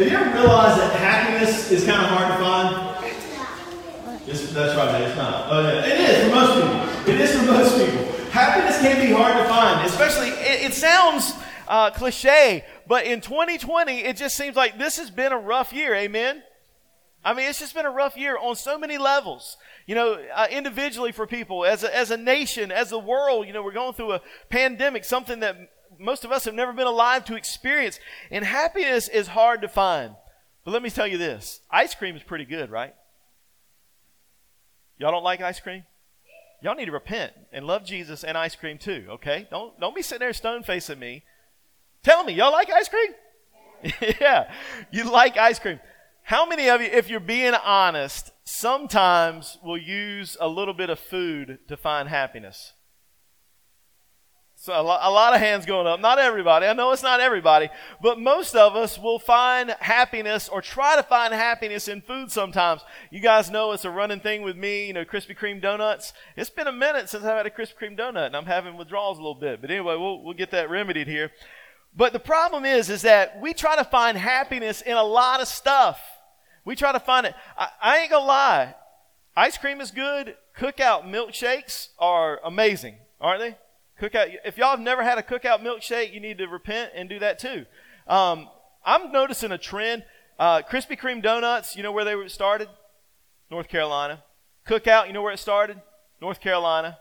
Have you ever realized that happiness is kind of hard to find? It's, that's right, it's not. Oh, yeah. It is for most people. It is for most people. Happiness can be hard to find, especially, it, it sounds uh, cliche, but in 2020, it just seems like this has been a rough year. Amen? I mean, it's just been a rough year on so many levels. You know, uh, individually for people, as a, as a nation, as a world, you know, we're going through a pandemic, something that most of us have never been alive to experience. And happiness is hard to find. But let me tell you this ice cream is pretty good, right? Y'all don't like ice cream? Y'all need to repent and love Jesus and ice cream too, okay? Don't, don't be sitting there stone facing me. Tell me, y'all like ice cream? yeah, you like ice cream. How many of you, if you're being honest, sometimes will use a little bit of food to find happiness? So a lot, a lot, of hands going up. Not everybody. I know it's not everybody, but most of us will find happiness or try to find happiness in food sometimes. You guys know it's a running thing with me, you know, Krispy Kreme donuts. It's been a minute since I've had a Krispy Kreme donut and I'm having withdrawals a little bit. But anyway, we'll, we'll get that remedied here. But the problem is, is that we try to find happiness in a lot of stuff. We try to find it. I, I ain't gonna lie. Ice cream is good. Cookout milkshakes are amazing, aren't they? Cookout. If y'all have never had a cookout milkshake, you need to repent and do that too. Um, I'm noticing a trend. Uh, Krispy Kreme donuts. You know where they were started? North Carolina. Cookout. You know where it started? North Carolina.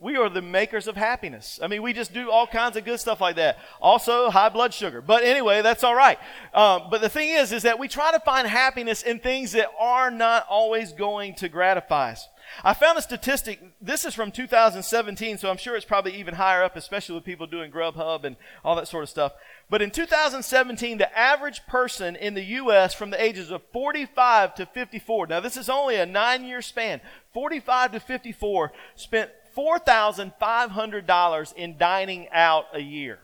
We are the makers of happiness. I mean, we just do all kinds of good stuff like that. Also, high blood sugar. But anyway, that's all right. Um, but the thing is, is that we try to find happiness in things that are not always going to gratify us. I found a statistic. This is from 2017, so I'm sure it's probably even higher up, especially with people doing Grubhub and all that sort of stuff. But in 2017, the average person in the U.S. from the ages of 45 to 54, now this is only a nine year span, 45 to 54 spent $4,500 in dining out a year.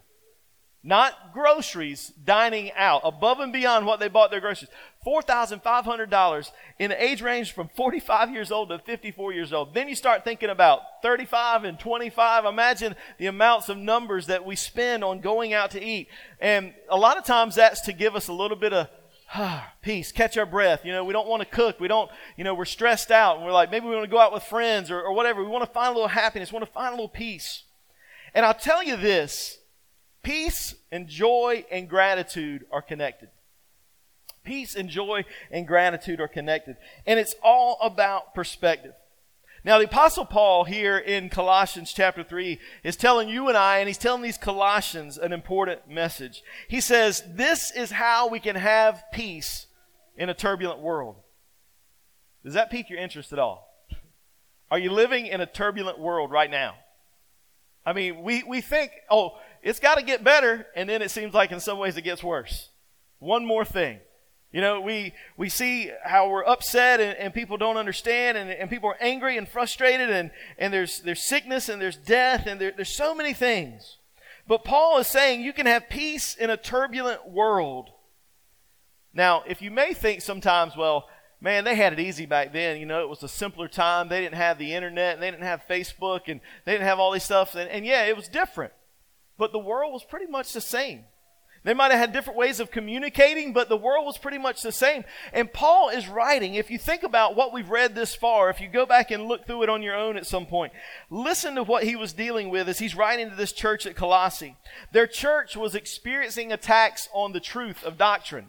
Not groceries, dining out, above and beyond what they bought their groceries. $4,500 in the age range from 45 years old to 54 years old. Then you start thinking about 35 and 25. Imagine the amounts of numbers that we spend on going out to eat. And a lot of times that's to give us a little bit of ah, peace, catch our breath. You know, we don't want to cook. We don't, you know, we're stressed out and we're like, maybe we want to go out with friends or, or whatever. We want to find a little happiness, we want to find a little peace. And I'll tell you this peace and joy and gratitude are connected. Peace and joy and gratitude are connected. And it's all about perspective. Now, the Apostle Paul here in Colossians chapter 3 is telling you and I, and he's telling these Colossians an important message. He says, This is how we can have peace in a turbulent world. Does that pique your interest at all? Are you living in a turbulent world right now? I mean, we, we think, oh, it's got to get better, and then it seems like in some ways it gets worse. One more thing. You know, we, we see how we're upset and, and people don't understand and, and people are angry and frustrated and, and there's, there's sickness and there's death and there, there's so many things. But Paul is saying you can have peace in a turbulent world. Now, if you may think sometimes, well, man, they had it easy back then. You know, it was a simpler time. They didn't have the internet, and they didn't have Facebook, and they didn't have all these stuff. And, and yeah, it was different. But the world was pretty much the same. They might have had different ways of communicating, but the world was pretty much the same. And Paul is writing, if you think about what we've read this far, if you go back and look through it on your own at some point, listen to what he was dealing with as he's writing to this church at Colossae. Their church was experiencing attacks on the truth of doctrine,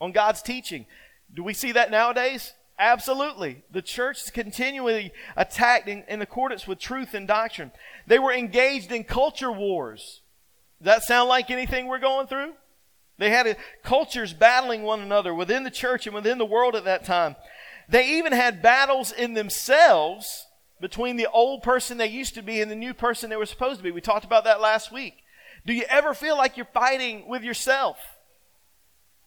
on God's teaching. Do we see that nowadays? Absolutely. The church is continually attacked in, in accordance with truth and doctrine. They were engaged in culture wars. Does that sound like anything we're going through? They had a, cultures battling one another within the church and within the world at that time. They even had battles in themselves between the old person they used to be and the new person they were supposed to be. We talked about that last week. Do you ever feel like you're fighting with yourself?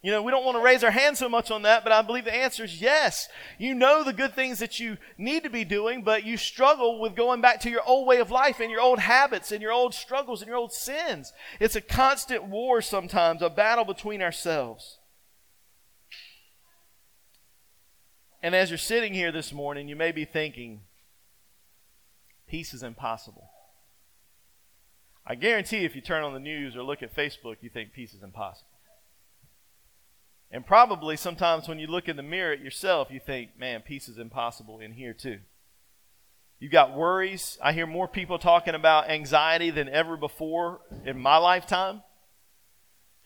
You know, we don't want to raise our hands so much on that, but I believe the answer is yes. You know the good things that you need to be doing, but you struggle with going back to your old way of life and your old habits and your old struggles and your old sins. It's a constant war sometimes, a battle between ourselves. And as you're sitting here this morning, you may be thinking, peace is impossible. I guarantee if you turn on the news or look at Facebook, you think peace is impossible. And probably sometimes when you look in the mirror at yourself, you think, man, peace is impossible in here too. You've got worries. I hear more people talking about anxiety than ever before in my lifetime.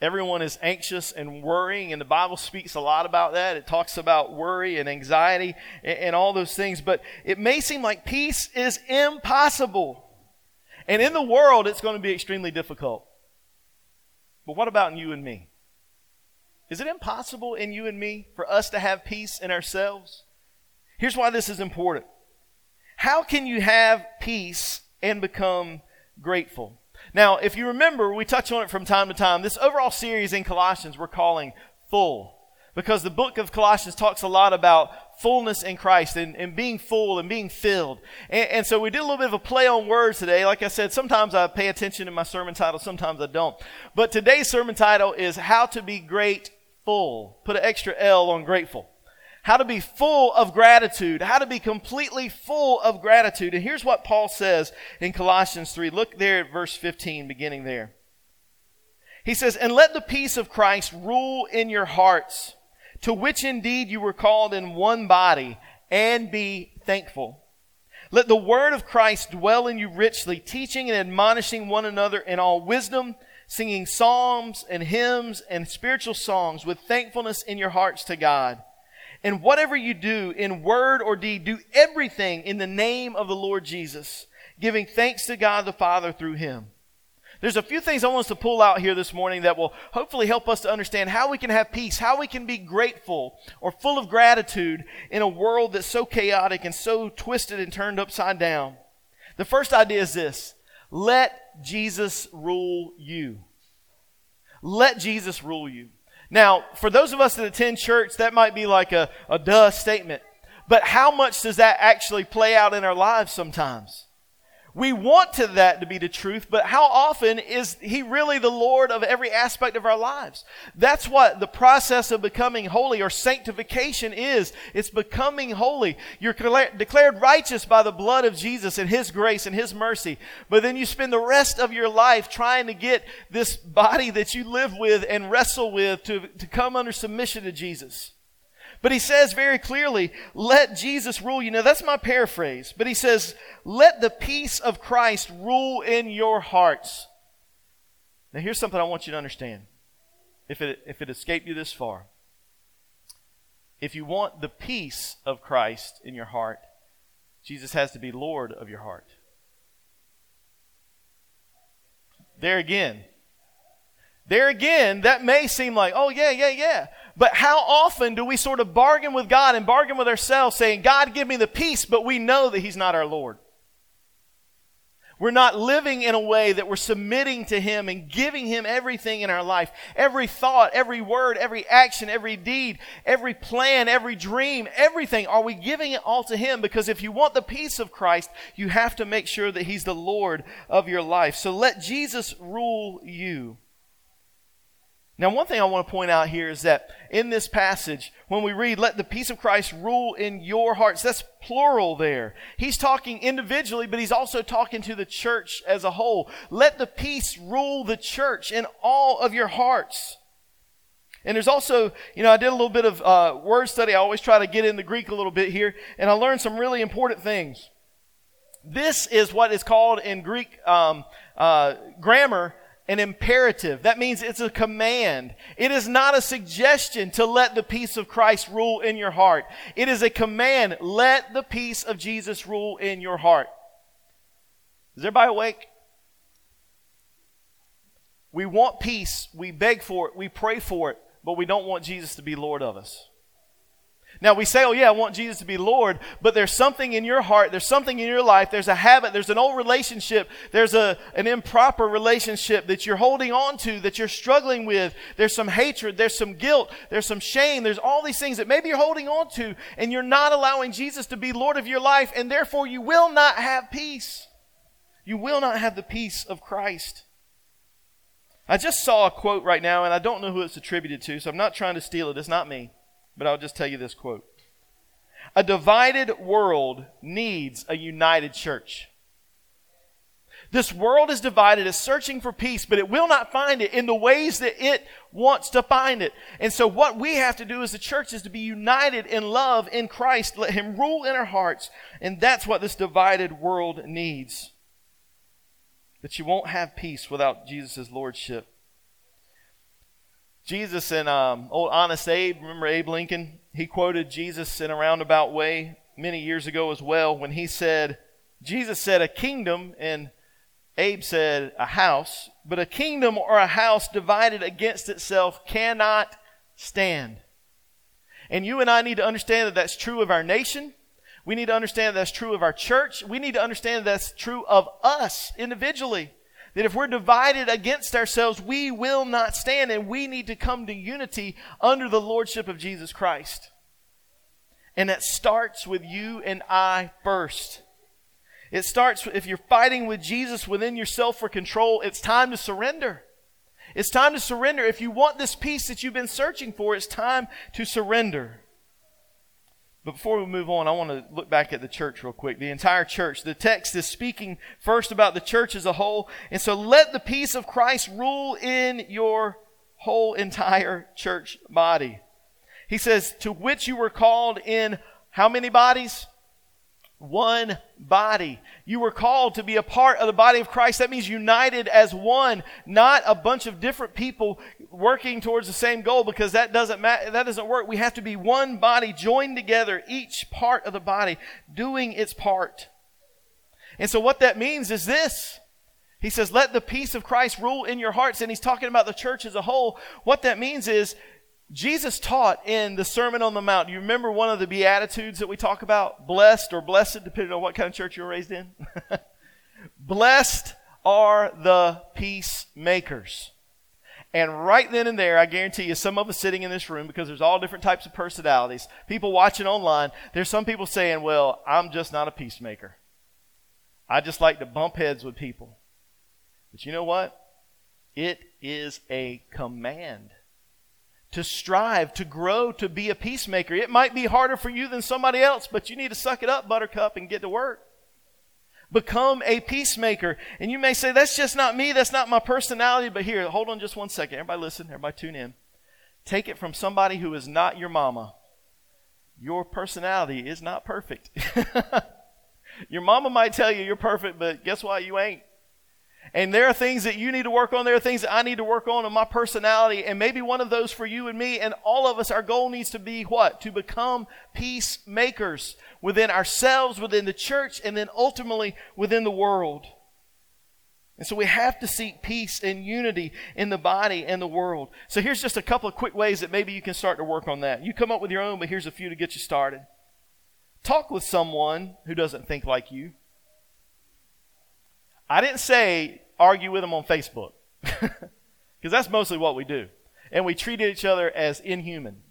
Everyone is anxious and worrying, and the Bible speaks a lot about that. It talks about worry and anxiety and, and, all those things, but it may seem like peace is impossible. And in the world, it's going to be extremely difficult. But what about you and me? Is it impossible in you and me for us to have peace in ourselves? Here's why this is important. How can you have peace and become grateful? Now, if you remember, we touch on it from time to time. This overall series in Colossians we're calling Full because the book of Colossians talks a lot about fullness in Christ and, and being full and being filled. And, and, so we did a little bit of a play on words today. Like I said, sometimes I pay attention to my sermon title, sometimes I don't. But today's sermon title is How to Be Grateful. Put an extra L on grateful how to be full of gratitude, how to be completely full of gratitude. And here's what Paul says in Colossians 3. Look there at verse 15, beginning there. He says, And let the peace of Christ rule in your hearts, to which indeed you were called in one body, and be thankful. Let the word of Christ dwell in you richly, teaching and admonishing one another in all wisdom, singing psalms and hymns and spiritual songs with thankfulness in your hearts to God. And whatever you do in word or deed, do everything in the name of the Lord Jesus, giving thanks to God the Father through him. There's a few things I want us to pull out here this morning that will hopefully help us to understand how we can have peace, how we can be grateful or full of gratitude in a world that's so chaotic and so twisted and turned upside down. The first idea is this let Jesus rule you. Let Jesus rule you. Now, for those of us that attend church, that might be like a, a duh statement. But how much does that actually play out in our lives sometimes? We want to that to be the truth, but how often is He really the Lord of every aspect of our lives? That's what the process of becoming holy or sanctification is. It's becoming holy. You're declared righteous by the blood of Jesus and His grace and His mercy. But then you spend the rest of your life trying to get this body that you live with and wrestle with to, to come under submission to Jesus. But he says very clearly, let Jesus rule you. know, that's my paraphrase, but he says, let the peace of Christ rule in your hearts. Now here's something I want you to understand. If it, if it escaped you this far, if you want the peace of Christ in your heart, Jesus has to be Lord of your heart. There again. There again, that may seem like, oh, yeah, yeah, yeah. But how often do we sort of bargain with God and bargain with ourselves saying, God, give me the peace, but we know that He's not our Lord? We're not living in a way that we're submitting to Him and giving Him everything in our life. Every thought, every word, every action, every deed, every plan, every dream, everything. Are we giving it all to Him? Because if you want the peace of Christ, you have to make sure that He's the Lord of your life. So let Jesus rule you. Now, one thing I want to point out here is that in this passage, when we read, let the peace of Christ rule in your hearts, that's plural there. He's talking individually, but he's also talking to the church as a whole. Let the peace rule the church in all of your hearts. And there's also, you know, I did a little bit of uh, word study. I always try to get in the Greek a little bit here, and I learned some really important things. This is what is called in Greek um, uh, grammar an imperative. That means it's a command. It is not a suggestion to let the peace of Christ rule in your heart. It is a command. Let the peace of Jesus rule in your heart. Is everybody awake? We want peace. We beg for it. We pray for it. But we don't want Jesus to be Lord of us. Now we say, oh yeah, I want Jesus to be Lord, but there's something in your heart, there's something in your life, there's a habit, there's an old relationship, there's a, an improper relationship that you're holding on to, that you're struggling with. There's some hatred, there's some guilt, there's some shame, there's all these things that maybe you're holding on to, and you're not allowing Jesus to be Lord of your life, and therefore you will not have peace. You will not have the peace of Christ. I just saw a quote right now, and I don't know who it's attributed to, so I'm not trying to steal it. It's not me. But I'll just tell you this quote A divided world needs a united church. This world is divided, is searching for peace, but it will not find it in the ways that it wants to find it. And so what we have to do as a church is to be united in love in Christ. Let Him rule in our hearts. And that's what this divided world needs. That you won't have peace without Jesus' lordship. Jesus and um, old Honest Abe, remember Abe Lincoln? He quoted Jesus in a roundabout way many years ago as well when he said, Jesus said, a kingdom, and Abe said, a house, but a kingdom or a house divided against itself cannot stand. And you and I need to understand that that's true of our nation. We need to understand that that's true of our church. We need to understand that that's true of us individually. That if we're divided against ourselves, we will not stand, and we need to come to unity under the lordship of Jesus Christ. And that starts with you and I first. It starts, if you're fighting with Jesus within yourself for control, it's time to surrender. It's time to surrender. If you want this peace that you've been searching for, it's time to surrender. But before we move on, I want to look back at the church real quick. The entire church. The text is speaking first about the church as a whole. And so let the peace of Christ rule in your whole entire church body. He says, to which you were called in how many bodies? One body. You were called to be a part of the body of Christ. That means united as one, not a bunch of different people working towards the same goal because that doesn't matter. That doesn't work. We have to be one body joined together, each part of the body doing its part. And so what that means is this. He says, let the peace of Christ rule in your hearts. And he's talking about the church as a whole. What that means is Jesus taught in the Sermon on the Mount. You remember one of the Beatitudes that we talk about? Blessed or blessed, depending on what kind of church you were raised in. blessed are the peacemakers. And right then and there, I guarantee you, some of us sitting in this room, because there's all different types of personalities, people watching online, there's some people saying, well, I'm just not a peacemaker. I just like to bump heads with people. But you know what? It is a command to strive, to grow, to be a peacemaker. It might be harder for you than somebody else, but you need to suck it up, buttercup, and get to work. Become a peacemaker. And you may say, that's just not me, that's not my personality, but here, hold on just one second. Everybody listen, everybody tune in. Take it from somebody who is not your mama. Your personality is not perfect. your mama might tell you you're perfect, but guess what? You ain't. And there are things that you need to work on. There are things that I need to work on in my personality. And maybe one of those for you and me. And all of us, our goal needs to be what? To become peacemakers within ourselves, within the church, and then ultimately within the world. And so we have to seek peace and unity in the body and the world. So here's just a couple of quick ways that maybe you can start to work on that. You come up with your own, but here's a few to get you started. Talk with someone who doesn't think like you. I didn't say argue with them on Facebook, because that's mostly what we do. And we treat each other as inhuman.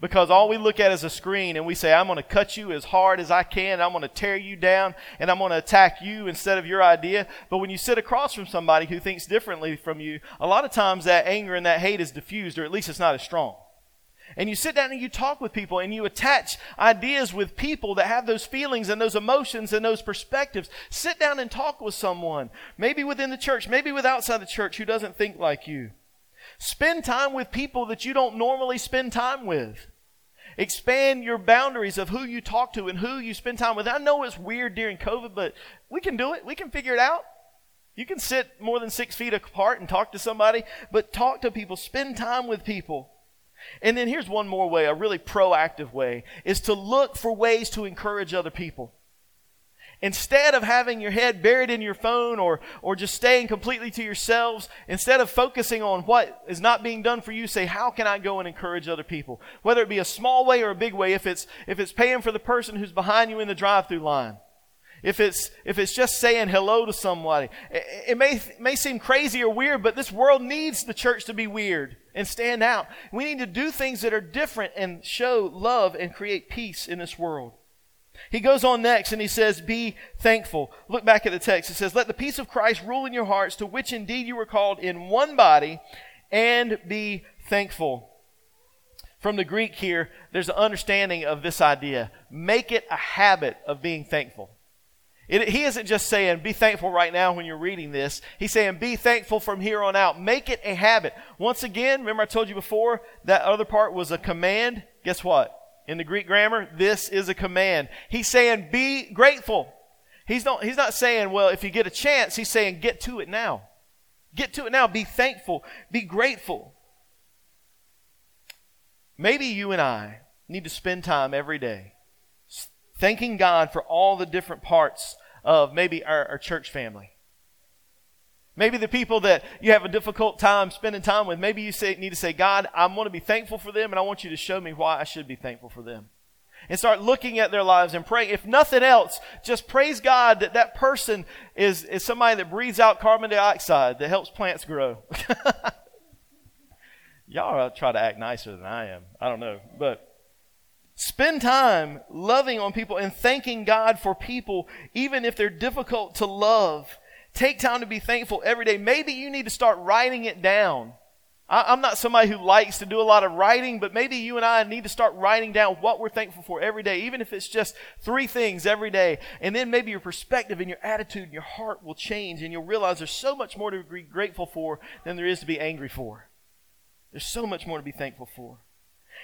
Because all we look at is a screen and we say, I'm going to cut you as hard as I can. I'm going to tear you down and I'm going to attack you instead of your idea. But when you sit across from somebody who thinks differently from you, a lot of times that anger and that hate is diffused or at least it's not as strong. And you sit down and you talk with people and you attach ideas with people that have those feelings and those emotions and those perspectives. Sit down and talk with someone, maybe within the church, maybe with outside the church who doesn't think like you. Spend time with people that you don't normally spend time with. Expand your boundaries of who you talk to and who you spend time with. I know it's weird during COVID, but we can do it. We can figure it out. You can sit more than six feet apart and talk to somebody, but talk to people. Spend time with people. And then here's one more way, a really proactive way, is to look for ways to encourage other people. Instead of having your head buried in your phone or, or just staying completely to yourselves, instead of focusing on what is not being done for you, say, how can I go and encourage other people? Whether it be a small way or a big way, if it's, if it's paying for the person who's behind you in the drive through line, if it's, if it's just saying hello to somebody. It, it may, may seem crazy or weird, but this world needs the church to be weird and stand out. We need to do things that are different and show love and create peace in this world. He goes on next and he says, Be thankful. Look back at the text. It says, Let the peace of Christ rule in your hearts, to which indeed you were called in one body, and be thankful. From the Greek here, there's an understanding of this idea. Make it a habit of being thankful. It, he isn't just saying, be thankful right now when you're reading this. He's saying, be thankful from here on out. Make it a habit. Once again, remember I told you before, that other part was a command. Guess what? In the Greek grammar, this is a command. He's saying, be grateful. He's not, he's not saying, well, if you get a chance, he's saying, get to it now. Get to it now. Be thankful. Be grateful. Maybe you and I need to spend time every day thanking God for all the different parts of maybe our, our church family. Maybe the people that you have a difficult time spending time with, maybe you say, need to say, God, I want to be thankful for them, and I want you to show me why I should be thankful for them. And start looking at their lives and praying. If nothing else, just praise God that that person is, is somebody that breathes out carbon dioxide that helps plants grow. Y'all try to act nicer than I am. I don't know. But Spend time loving on people and thanking God for people, even if they're difficult to love. Take time to be thankful every day. Maybe you need to start writing it down. I, am not somebody who likes to do a lot of writing, but maybe you and I need to start writing down what we're thankful for every day, even if it's just three things every day. And then maybe your perspective and your attitude and your heart will change, and you'll realize there's so much more to be grateful for than there is to be angry for. There's so much more to be thankful for.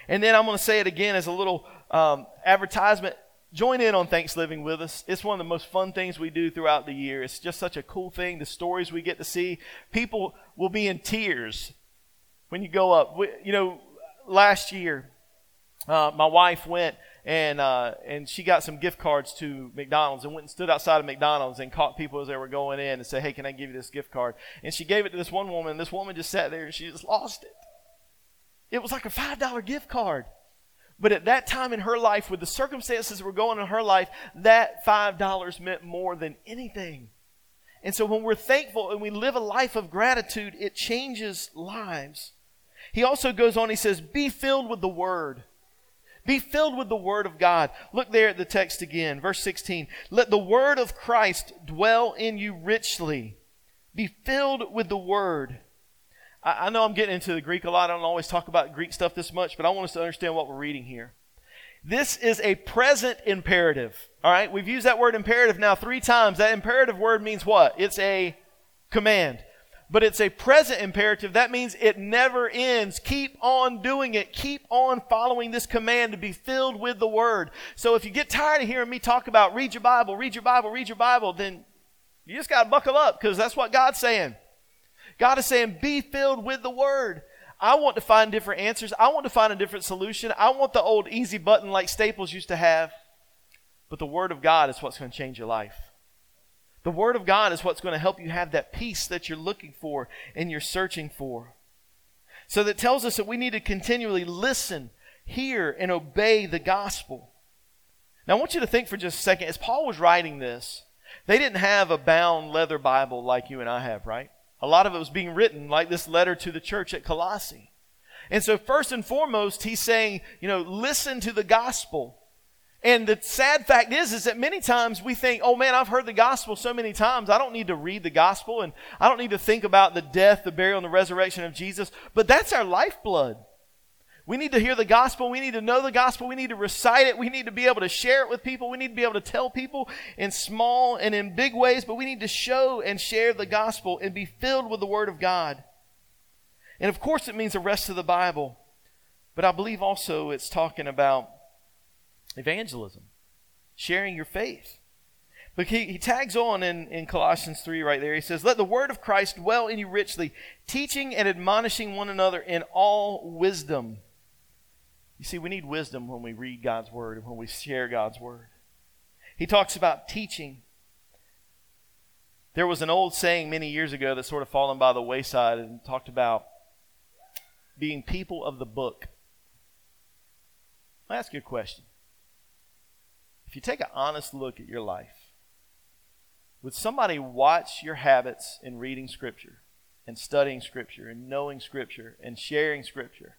And then I'm going to say it again as a little um, advertisement. Join in on Thanksgiving with us. It's one of the most fun things we do throughout the year. It's just such a cool thing. The stories we get to see. People will be in tears when you go up. We, you know, last year, uh, my wife went and uh, and she got some gift cards to McDonald's and went and stood outside of McDonald's and caught people as they were going in and said, "Hey, can I give you this gift card?" And she gave it to this one woman. This woman just sat there and she just lost it. It was like a $5 gift card. But at that time in her life, with the circumstances that were going in her life, that $5 meant more than anything. And so when we're thankful and we live a life of gratitude, it changes lives. He also goes on, he says, Be filled with the Word. Be filled with the Word of God. Look there at the text again, verse 16. Let the Word of Christ dwell in you richly. Be filled with the Word. I, I know I'm getting into the Greek a lot. I don't always talk about Greek stuff this much, but I want us to understand what we're reading here. This is a present imperative. All right, we've used that word imperative now three times. That imperative word means what? It's a command. But it's a present imperative. That means it never ends. Keep on doing it. Keep on following this command to be filled with the word. So if you get tired of hearing me talk about read your Bible, read your Bible, read your Bible, then you just got to buckle up because that's what God's saying. God is saying, be filled with the Word. I want to find different answers. I want to find a different solution. I want the old easy button like Staples used to have. But the Word of God is what's going to change your life. The Word of God is what's going to help you have that peace that you're looking for and you're searching for. So that tells us that we need to continually listen, hear, and obey the gospel. Now, I want you to think for just a second. As Paul was writing this, they didn't have a bound leather Bible like you and I have, right? A lot of it was being written like this letter to the church at Colossae. And so, first and foremost, he's saying, you know, listen to the gospel. And the sad fact is, is that many times we think, oh man, I've heard the gospel so many times. I don't need to read the gospel and I don't need to think about the death, the burial, and the resurrection of Jesus. But that's our lifeblood. We need to hear the gospel. We need to know the gospel. We need to recite it. We need to be able to share it with people. We need to be able to tell people in small and in big ways, but we need to show and share the gospel and be filled with the Word of God. And of course, it means the rest of the Bible. But I believe also it's talking about evangelism, sharing your faith. But he, he tags on in, in Colossians 3 right there. He says, Let the word of Christ dwell in you richly, teaching and admonishing one another in all wisdom you see, we need wisdom when we read God's Word and when we share God's Word. He talks about teaching. There was an old saying many years ago that sort of fallen by the wayside and talked about being people of the book. I'll ask you a question. If you take an honest look at your life, would somebody watch your habits in reading Scripture and studying Scripture and knowing Scripture and sharing Scripture?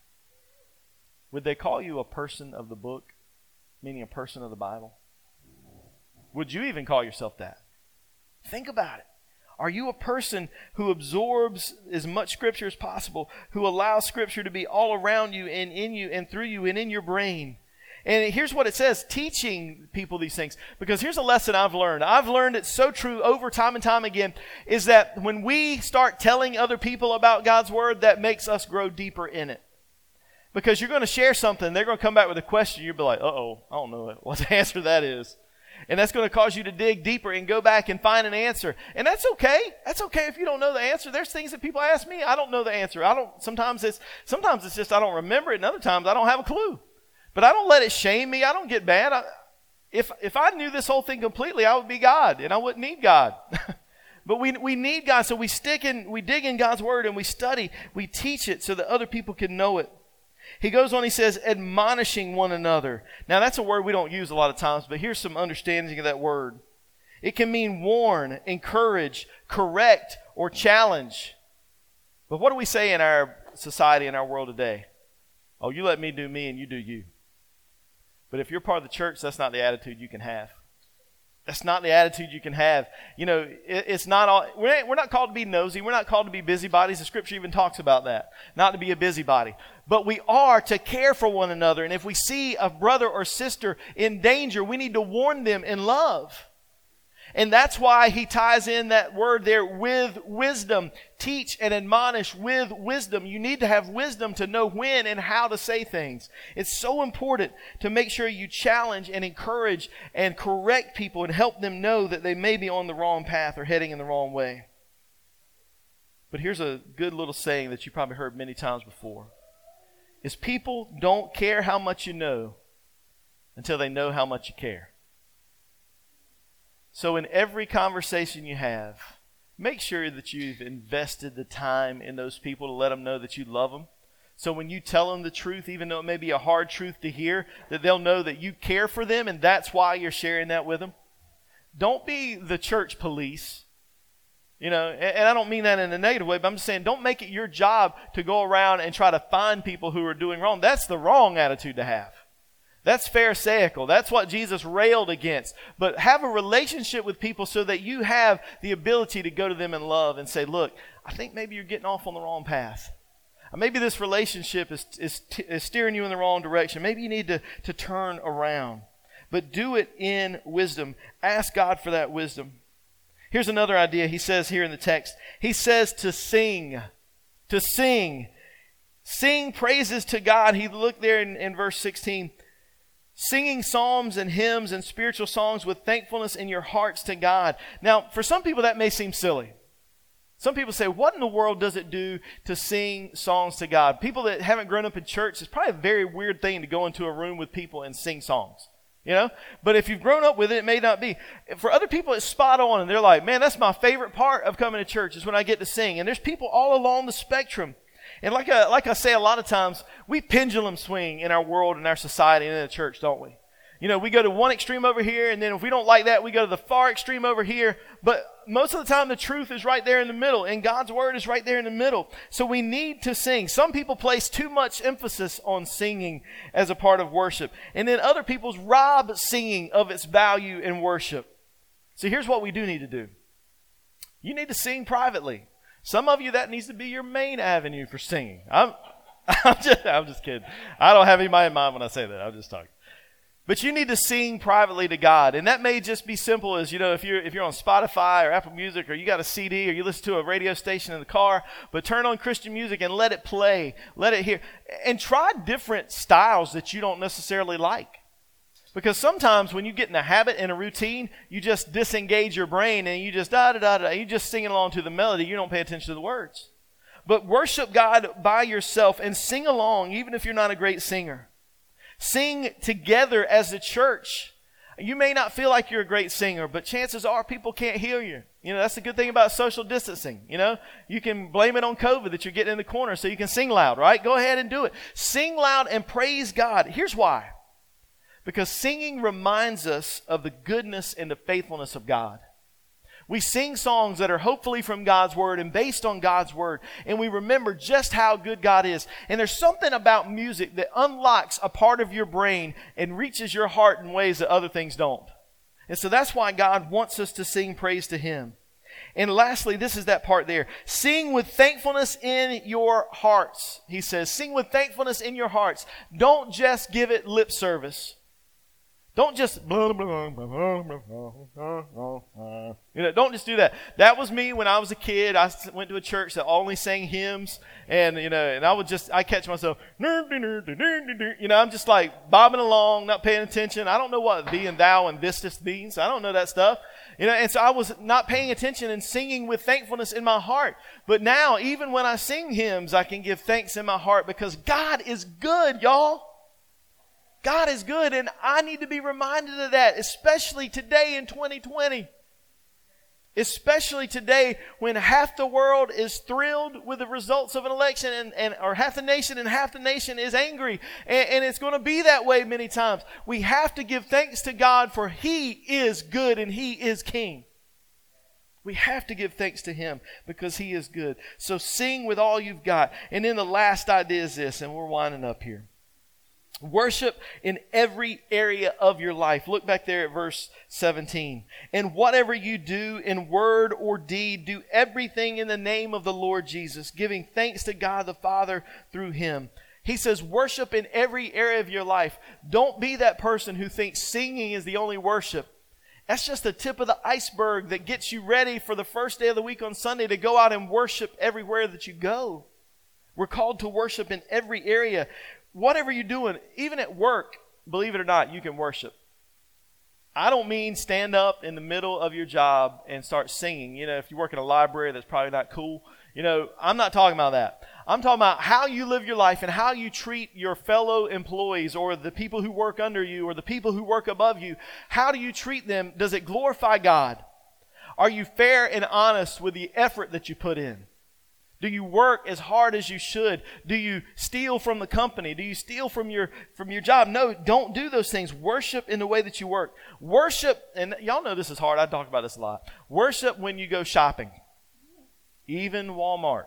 Would they call you a person of the book, meaning a person of the Bible? Would you even call yourself that? Think about it. Are you a person who absorbs as much Scripture as possible, who allows Scripture to be all around you and in you and through you and in your brain? And here's what it says teaching people these things. Because here's a lesson I've learned. I've learned it's so true over time and time again is that when we start telling other people about God's Word, that makes us grow deeper in it. Because you're going to share something, they're going to come back with a question. You'll be like, uh oh, I don't know what the answer that is. And that's going to cause you to dig deeper and go back and find an answer. And that's okay. That's okay if you don't know the answer. There's things that people ask me, I don't know the answer. I don't, sometimes it's, sometimes it's just I don't remember it, and other times I don't have a clue. But I don't let it shame me. I don't get bad. I, if, if I knew this whole thing completely, I would be God and I wouldn't need God. but we, we need God. So we stick in, we dig in God's word and we study, we teach it so that other people can know it. He goes on, he says, admonishing one another. Now, that's a word we don't use a lot of times, but here's some understanding of that word. It can mean warn, encourage, correct, or challenge. But what do we say in our society, in our world today? Oh, you let me do me and you do you. But if you're part of the church, that's not the attitude you can have. That's not the attitude you can have. You know, it, it's not all, we're, we're not called to be nosy. We're not called to be busybodies. The scripture even talks about that. Not to be a busybody. But we are to care for one another. And if we see a brother or sister in danger, we need to warn them in love. And that's why he ties in that word there with wisdom. Teach and admonish with wisdom. You need to have wisdom to know when and how to say things. It's so important to make sure you challenge and encourage and correct people and help them know that they may be on the wrong path or heading in the wrong way. But here's a good little saying that you probably heard many times before. Is people don't care how much you know until they know how much you care. So, in every conversation you have, make sure that you've invested the time in those people to let them know that you love them. So, when you tell them the truth, even though it may be a hard truth to hear, that they'll know that you care for them and that's why you're sharing that with them. Don't be the church police. You know, and I don't mean that in a negative way, but I'm just saying don't make it your job to go around and try to find people who are doing wrong. That's the wrong attitude to have. That's Pharisaical. That's what Jesus railed against. But have a relationship with people so that you have the ability to go to them in love and say, look, I think maybe you're getting off on the wrong path. Maybe this relationship is, is, is steering you in the wrong direction. Maybe you need to, to turn around. But do it in wisdom. Ask God for that wisdom. Here's another idea he says here in the text. He says to sing. To sing. Sing praises to God. He looked there in, in verse 16 singing psalms and hymns and spiritual songs with thankfulness in your hearts to God. Now, for some people, that may seem silly. Some people say, What in the world does it do to sing songs to God? People that haven't grown up in church, it's probably a very weird thing to go into a room with people and sing songs. You know? But if you've grown up with it, it may not be. For other people, it's spot on, and they're like, Man, that's my favorite part of coming to church is when I get to sing. And there's people all along the spectrum. And like I, like I say a lot of times, we pendulum swing in our world and our society and in the church, don't we? You know, we go to one extreme over here, and then if we don't like that, we go to the far extreme over here. But most of the time, the truth is right there in the middle, and God's word is right there in the middle. So we need to sing. Some people place too much emphasis on singing as a part of worship, and then other people's rob singing of its value in worship. So here's what we do need to do you need to sing privately. Some of you, that needs to be your main avenue for singing. I'm, I'm, just, I'm just kidding. I don't have anybody in mind when I say that. I'm just talking. But you need to sing privately to God. And that may just be simple as, you know, if you're, if you're on Spotify or Apple Music or you got a CD or you listen to a radio station in the car, but turn on Christian music and let it play. Let it hear. And try different styles that you don't necessarily like. Because sometimes when you get in a habit and a routine, you just disengage your brain and you just da da da da. You just singing along to the melody. You don't pay attention to the words. But worship God by yourself and sing along, even if you're not a great singer. Sing together as a church. You may not feel like you're a great singer, but chances are people can't hear you. You know, that's the good thing about social distancing. You know, you can blame it on COVID that you're getting in the corner so you can sing loud, right? Go ahead and do it. Sing loud and praise God. Here's why. Because singing reminds us of the goodness and the faithfulness of God. We sing songs that are hopefully from God's Word and based on God's Word, and we remember just how good God is. And there's something about music that unlocks a part of your brain and reaches your heart in ways that other things don't. And so that's why God wants us to sing praise to Him. And lastly, this is that part there. Sing with thankfulness in your hearts. He says, sing with thankfulness in your hearts. Don't just give it lip service. Don't just blah, blah, blah, you know, don't just do that. That was me when I was a kid. I went to a church that only sang hymns, and you know, and I would just I catch myself, you know, I'm just like bobbing along, not paying attention. I don't know what thee and thou and this this means. I don't know that stuff. You know, and so I was not paying attention and singing with thankfulness in my heart. But now, even when I sing hymns, I can give thanks in my heart because God is good, y'all. God is good, and I need to be reminded of that, especially today in 2020. Especially today when half the world is thrilled with the results of an election and, and or half the nation and half the nation is angry. And, and it's going to be that way many times. We have to give thanks to God for He is good and He is King. We have to give thanks to Him because He is good. So sing with all you've got. And then the last idea is this, and we're winding up here. Worship in every area of your life. Look back there at verse 17. And whatever you do in word or deed, do everything in the name of the Lord Jesus, giving thanks to God the Father through him. He says, worship in every area of your life. Don't be that person who thinks singing is the only worship. That's just the tip of the iceberg that gets you ready for the first day of the week on Sunday to go out and worship everywhere that you go. We're called to worship in every area whatever you're doing, even at work, believe it or not, you can worship. I don't mean stand up in the middle of your job and start singing. You know, if you work in a library, that's probably not cool. You know, I'm not talking about that. I'm talking about how you live your life and how you treat your fellow employees or the people who work under you or the people who work above you. How do you treat them? Does it glorify God? Are you fair and honest with the effort that you put in? Do you work as hard as you should? Do you steal from the company? Do you steal from your from your job? No, don't do those things. Worship in the way that you work. Worship, and y'all know this is hard. I talk about this a lot. Worship when you go shopping. Even Walmart.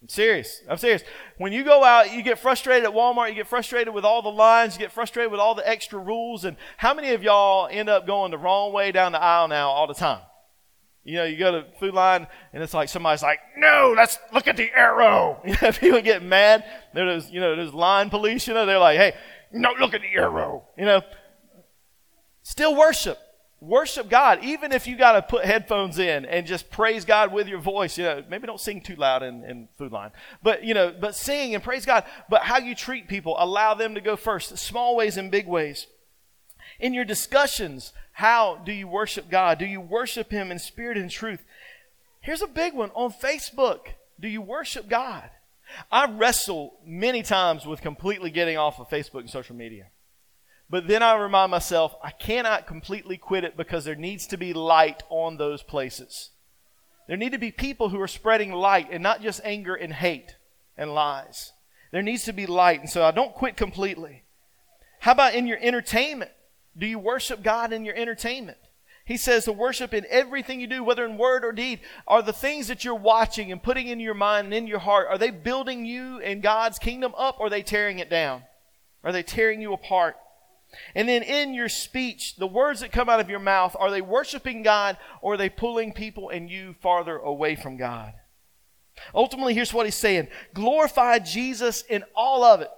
I'm serious. I'm serious. When you go out, you get frustrated at Walmart, you get frustrated with all the lines, you get frustrated with all the extra rules, and how many of y'all end up going the wrong way down the aisle now all the time? You know, you go to Food Lion and it's like somebody's like, no, let's look at the arrow. You know, people get mad. There's, you know, there's line police, you know, they're like, hey, no, look at the arrow. You know, still worship. Worship God, even if you got to put headphones in and just praise God with your voice. You know, maybe don't sing too loud in, in Food Lion, but you know, but sing and praise God. But how you treat people, allow them to go first, small ways and big ways. In your discussions, how do you worship God? Do you worship Him in spirit and truth? Here's a big one on Facebook. Do you worship God? I wrestle many times with completely getting off of Facebook and social media. But then I remind myself, I cannot completely quit it because there needs to be light on those places. There need to be people who are spreading light and not just anger and hate and lies. There needs to be light. And so I don't quit completely. How about in your entertainment? Do you worship God in your entertainment? He says to worship in everything you do, whether in word or deed. Are the things that you're watching and putting in your mind and in your heart, are they building you and God's kingdom up or are they tearing it down? Are they tearing you apart? And then in your speech, the words that come out of your mouth, are they worshiping God or are they pulling people and you farther away from God? Ultimately, here's what he's saying glorify Jesus in all of it.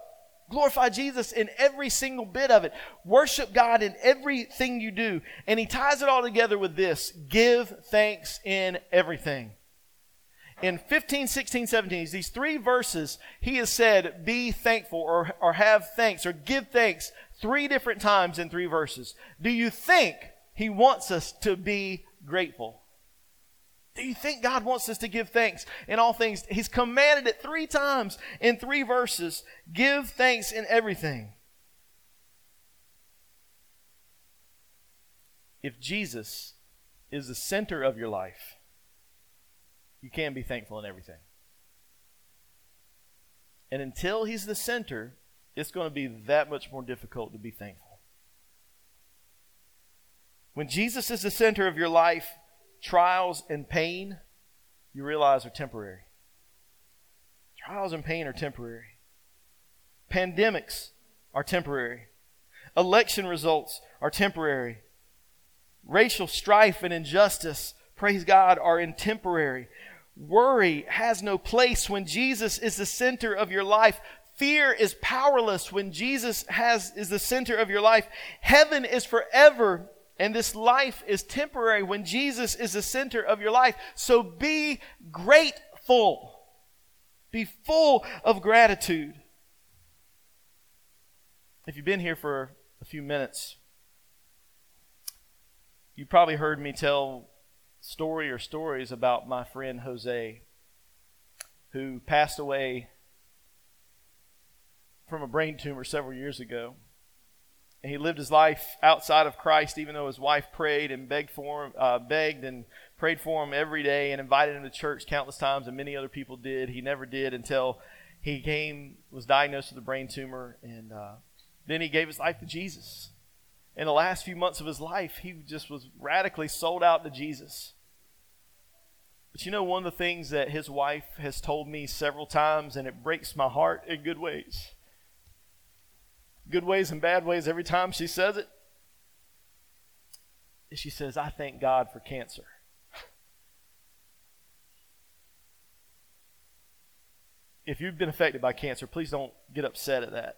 Glorify Jesus in every single bit of it. Worship God in everything you do. And he ties it all together with this give thanks in everything. In 15, 16, 17, these three verses, he has said, be thankful or, or have thanks or give thanks three different times in three verses. Do you think he wants us to be grateful? Do you think God wants us to give thanks in all things? He's commanded it three times in three verses. Give thanks in everything. If Jesus is the center of your life, you can be thankful in everything. And until he's the center, it's going to be that much more difficult to be thankful. When Jesus is the center of your life, trials and pain, you realize are temporary. Trials and pain are temporary. Pandemics are temporary. Election results are temporary. Racial strife and injustice praise God, are in temporary. Worry has no place when Jesus is the center of your life. Fear is powerless when Jesus has, is the center of your life. Heaven is forever and this life is temporary when Jesus is the center of your life. So be grateful. Be full of gratitude. If you've been here for a few minutes, you probably heard me tell story or stories about my friend Jose, who passed away from a brain tumor several years ago. And he lived his life outside of Christ, even though his wife prayed and begged for him, uh, begged and prayed for him every day, and invited him to church countless times, and many other people did. He never did until he came, was diagnosed with a brain tumor, and uh, then he gave his life to Jesus. In the last few months of his life, he just was radically sold out to Jesus. But you know, one of the things that his wife has told me several times, and it breaks my heart in good ways, good ways and bad ways every time she says it she says, I thank God for cancer. if you've been affected by cancer, please don't get upset at that.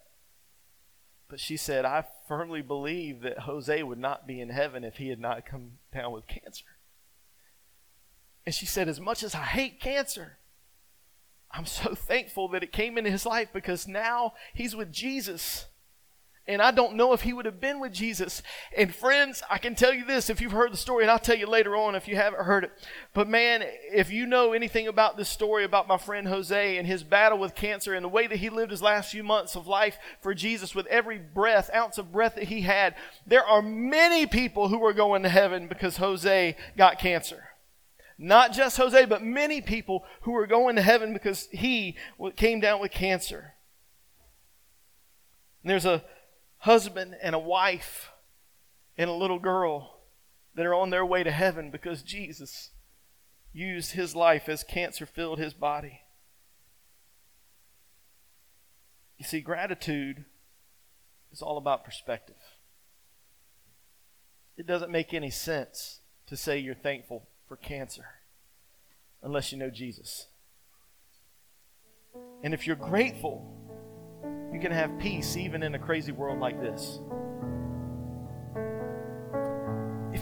But she said, I firmly believe that Jose would not be in heaven if he had not come down with cancer. And she said, As much as I hate cancer, I'm so thankful that it came into his life because now he's with Jesus. And I don't know if he would have been with Jesus. And friends, I can tell you this if you've heard the story, and I'll tell you later on if you haven't heard it. But man, if you know anything about this story about my friend Jose and his battle with cancer and the way that he lived his last few months of life for Jesus with every breath, ounce of breath that he had, there are many people who are going to heaven because Jose got cancer. Not just Jose, but many people who are going to heaven because he came down with cancer. And there's a husband and a wife and a little girl that are on their way to heaven because Jesus used his life as cancer filled his body. You see, gratitude is all about perspective. It doesn't make any sense to say you're thankful for cancer unless you know Jesus. And if you're grateful, you can have peace even in a crazy world like this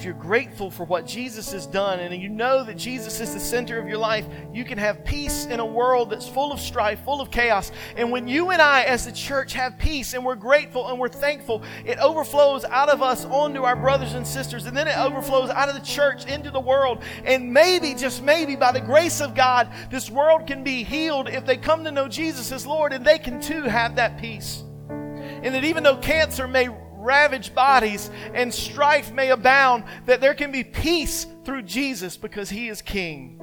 if you're grateful for what Jesus has done and you know that Jesus is the center of your life, you can have peace in a world that's full of strife, full of chaos. And when you and I, as the church, have peace and we're grateful and we're thankful, it overflows out of us onto our brothers and sisters, and then it overflows out of the church into the world. And maybe, just maybe, by the grace of God, this world can be healed if they come to know Jesus as Lord and they can too have that peace. And that even though cancer may ravage bodies and strife may abound, that there can be peace through Jesus because he is king.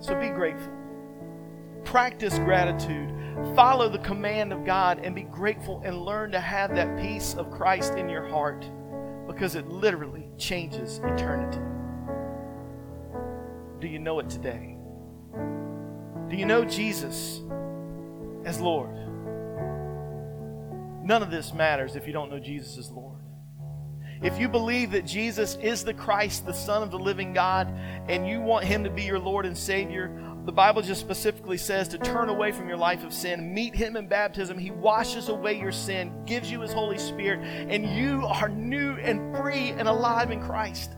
So be grateful. Practice gratitude. Follow the command of God and be grateful and learn to have that peace of Christ in your heart because it literally changes eternity. Do you know it today? Do you know Jesus as Lord? None of this matters if you don't know Jesus as Lord. If you believe that Jesus is the Christ, the Son of the living God, and you want Him to be your Lord and Savior, the Bible just specifically says to turn away from your life of sin, meet Him in baptism. He washes away your sin, gives you His Holy Spirit, and you are new and free and alive in Christ.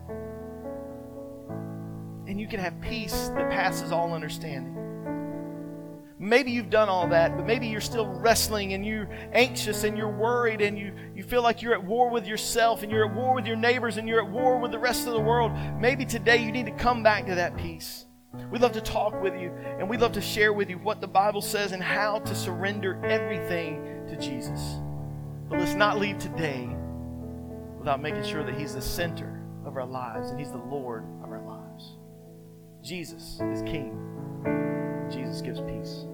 And you can have peace that passes all understanding. Maybe you've done all that, but maybe you're still wrestling and you're anxious and you're worried and you, you feel like you're at war with yourself and you're at war with your neighbors and you're at war with the rest of the world. Maybe today you need to come back to that peace. We'd love to talk with you and we'd love to share with you what the Bible says and how to surrender everything to Jesus. But let's not leave today without making sure that He's the center of our lives and He's the Lord of our lives. Jesus is King. Jesus gives peace.